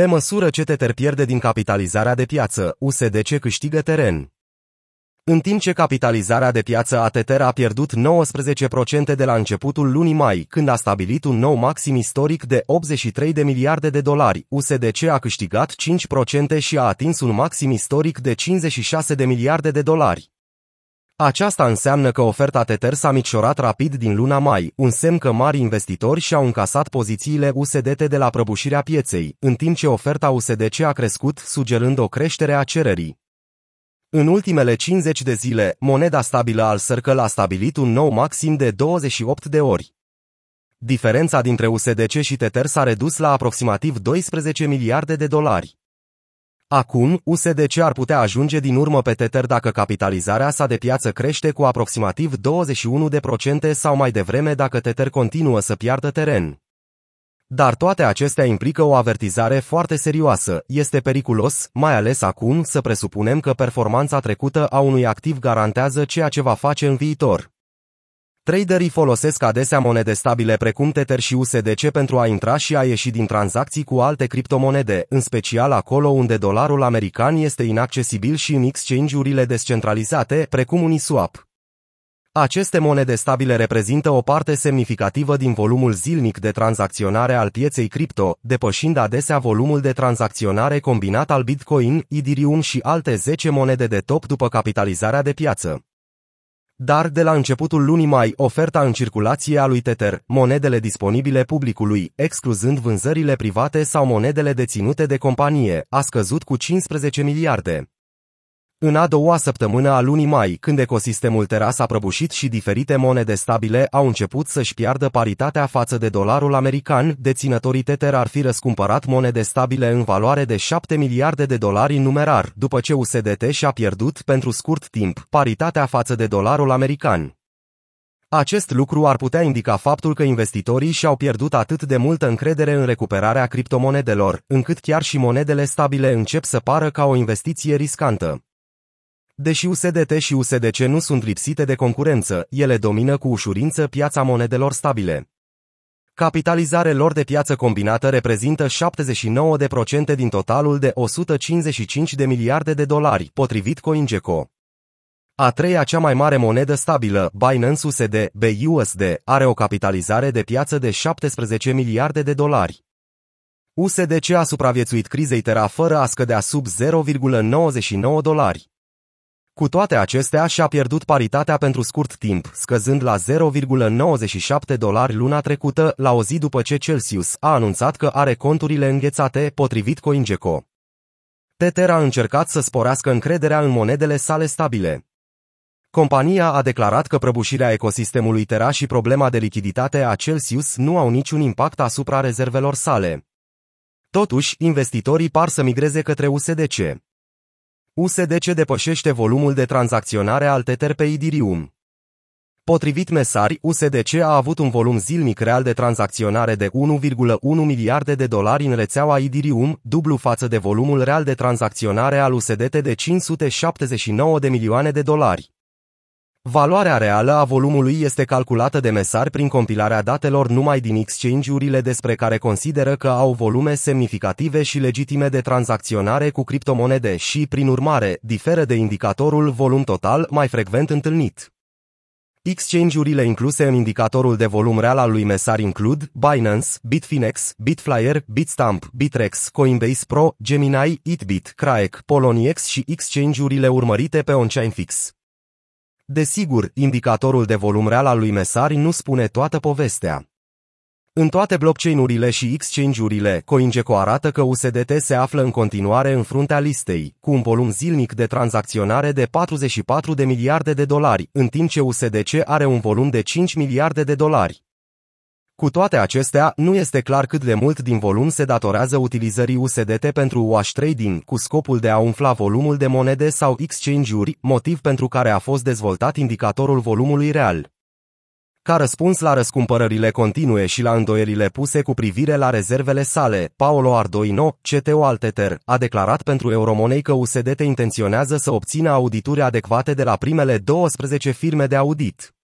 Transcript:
Pe măsură ce Tether pierde din capitalizarea de piață, USDC câștigă teren. În timp ce capitalizarea de piață a Tether a pierdut 19% de la începutul lunii mai, când a stabilit un nou maxim istoric de 83 de miliarde de dolari, USDC a câștigat 5% și a atins un maxim istoric de 56 de miliarde de dolari. Aceasta înseamnă că oferta Tether s-a micșorat rapid din luna mai, un semn că mari investitori și-au încasat pozițiile USDT de la prăbușirea pieței, în timp ce oferta USDC a crescut, sugerând o creștere a cererii. În ultimele 50 de zile, moneda stabilă al Circle a stabilit un nou maxim de 28 de ori. Diferența dintre USDC și Tether s-a redus la aproximativ 12 miliarde de dolari. Acum, USDC ar putea ajunge din urmă pe Tether dacă capitalizarea sa de piață crește cu aproximativ 21% sau mai devreme dacă Tether continuă să piardă teren. Dar toate acestea implică o avertizare foarte serioasă. Este periculos, mai ales acum, să presupunem că performanța trecută a unui activ garantează ceea ce va face în viitor. Traderii folosesc adesea monede stabile precum Tether și USDC pentru a intra și a ieși din tranzacții cu alte criptomonede, în special acolo unde dolarul american este inaccesibil și în exchange-urile descentralizate, precum Uniswap. Aceste monede stabile reprezintă o parte semnificativă din volumul zilnic de tranzacționare al pieței cripto, depășind adesea volumul de tranzacționare combinat al Bitcoin, Ethereum și alte 10 monede de top după capitalizarea de piață. Dar de la începutul lunii mai, oferta în circulație a lui Tether, monedele disponibile publicului, excluzând vânzările private sau monedele deținute de companie, a scăzut cu 15 miliarde. În a doua săptămână a lunii mai, când ecosistemul Terra s-a prăbușit și diferite monede stabile au început să-și piardă paritatea față de dolarul american, deținătorii Tether ar fi răscumpărat monede stabile în valoare de 7 miliarde de dolari în numerar, după ce USDT și-a pierdut, pentru scurt timp, paritatea față de dolarul american. Acest lucru ar putea indica faptul că investitorii și-au pierdut atât de multă încredere în recuperarea criptomonedelor, încât chiar și monedele stabile încep să pară ca o investiție riscantă. Deși USDT și USDC nu sunt lipsite de concurență, ele domină cu ușurință piața monedelor stabile. Capitalizare lor de piață combinată reprezintă 79% din totalul de 155 de miliarde de dolari, potrivit CoinGecko. A treia cea mai mare monedă stabilă, Binance USD, BUSD, are o capitalizare de piață de 17 miliarde de dolari. USDC a supraviețuit crizei Terra fără a scădea sub 0,99 dolari. Cu toate acestea, și-a pierdut paritatea pentru scurt timp, scăzând la 0,97 dolari luna trecută, la o zi după ce Celsius a anunțat că are conturile înghețate, potrivit CoinGecko. Tether a încercat să sporească încrederea în monedele sale stabile. Compania a declarat că prăbușirea ecosistemului Terra și problema de lichiditate a Celsius nu au niciun impact asupra rezervelor sale. Totuși, investitorii par să migreze către USDC. USDC depășește volumul de tranzacționare al Tether pe Ethereum. Potrivit mesari, USDC a avut un volum zilnic real de tranzacționare de 1,1 miliarde de dolari în rețeaua Ethereum, dublu față de volumul real de tranzacționare al USDT de 579 de milioane de dolari. Valoarea reală a volumului este calculată de mesari prin compilarea datelor numai din exchange-urile despre care consideră că au volume semnificative și legitime de tranzacționare cu criptomonede și, prin urmare, diferă de indicatorul volum total mai frecvent întâlnit. Exchange-urile incluse în indicatorul de volum real al lui Mesar includ Binance, Bitfinex, Bitflyer, Bitstamp, Bitrex, Coinbase Pro, Gemini, Itbit, Kraek, Poloniex și exchange-urile urmărite pe on-chain fix. Desigur, indicatorul de volum real al lui Mesari nu spune toată povestea. În toate blockchain-urile și exchange-urile, CoinGecko arată că USDT se află în continuare în fruntea listei, cu un volum zilnic de tranzacționare de 44 de miliarde de dolari, în timp ce USDC are un volum de 5 miliarde de dolari. Cu toate acestea, nu este clar cât de mult din volum se datorează utilizării USDT pentru wash trading, cu scopul de a umfla volumul de monede sau exchange-uri, motiv pentru care a fost dezvoltat indicatorul volumului real. Ca răspuns la răscumpărările continue și la îndoierile puse cu privire la rezervele sale, Paolo Ardoino, CTO al Tether, a declarat pentru Euromoney că USDT intenționează să obțină audituri adecvate de la primele 12 firme de audit.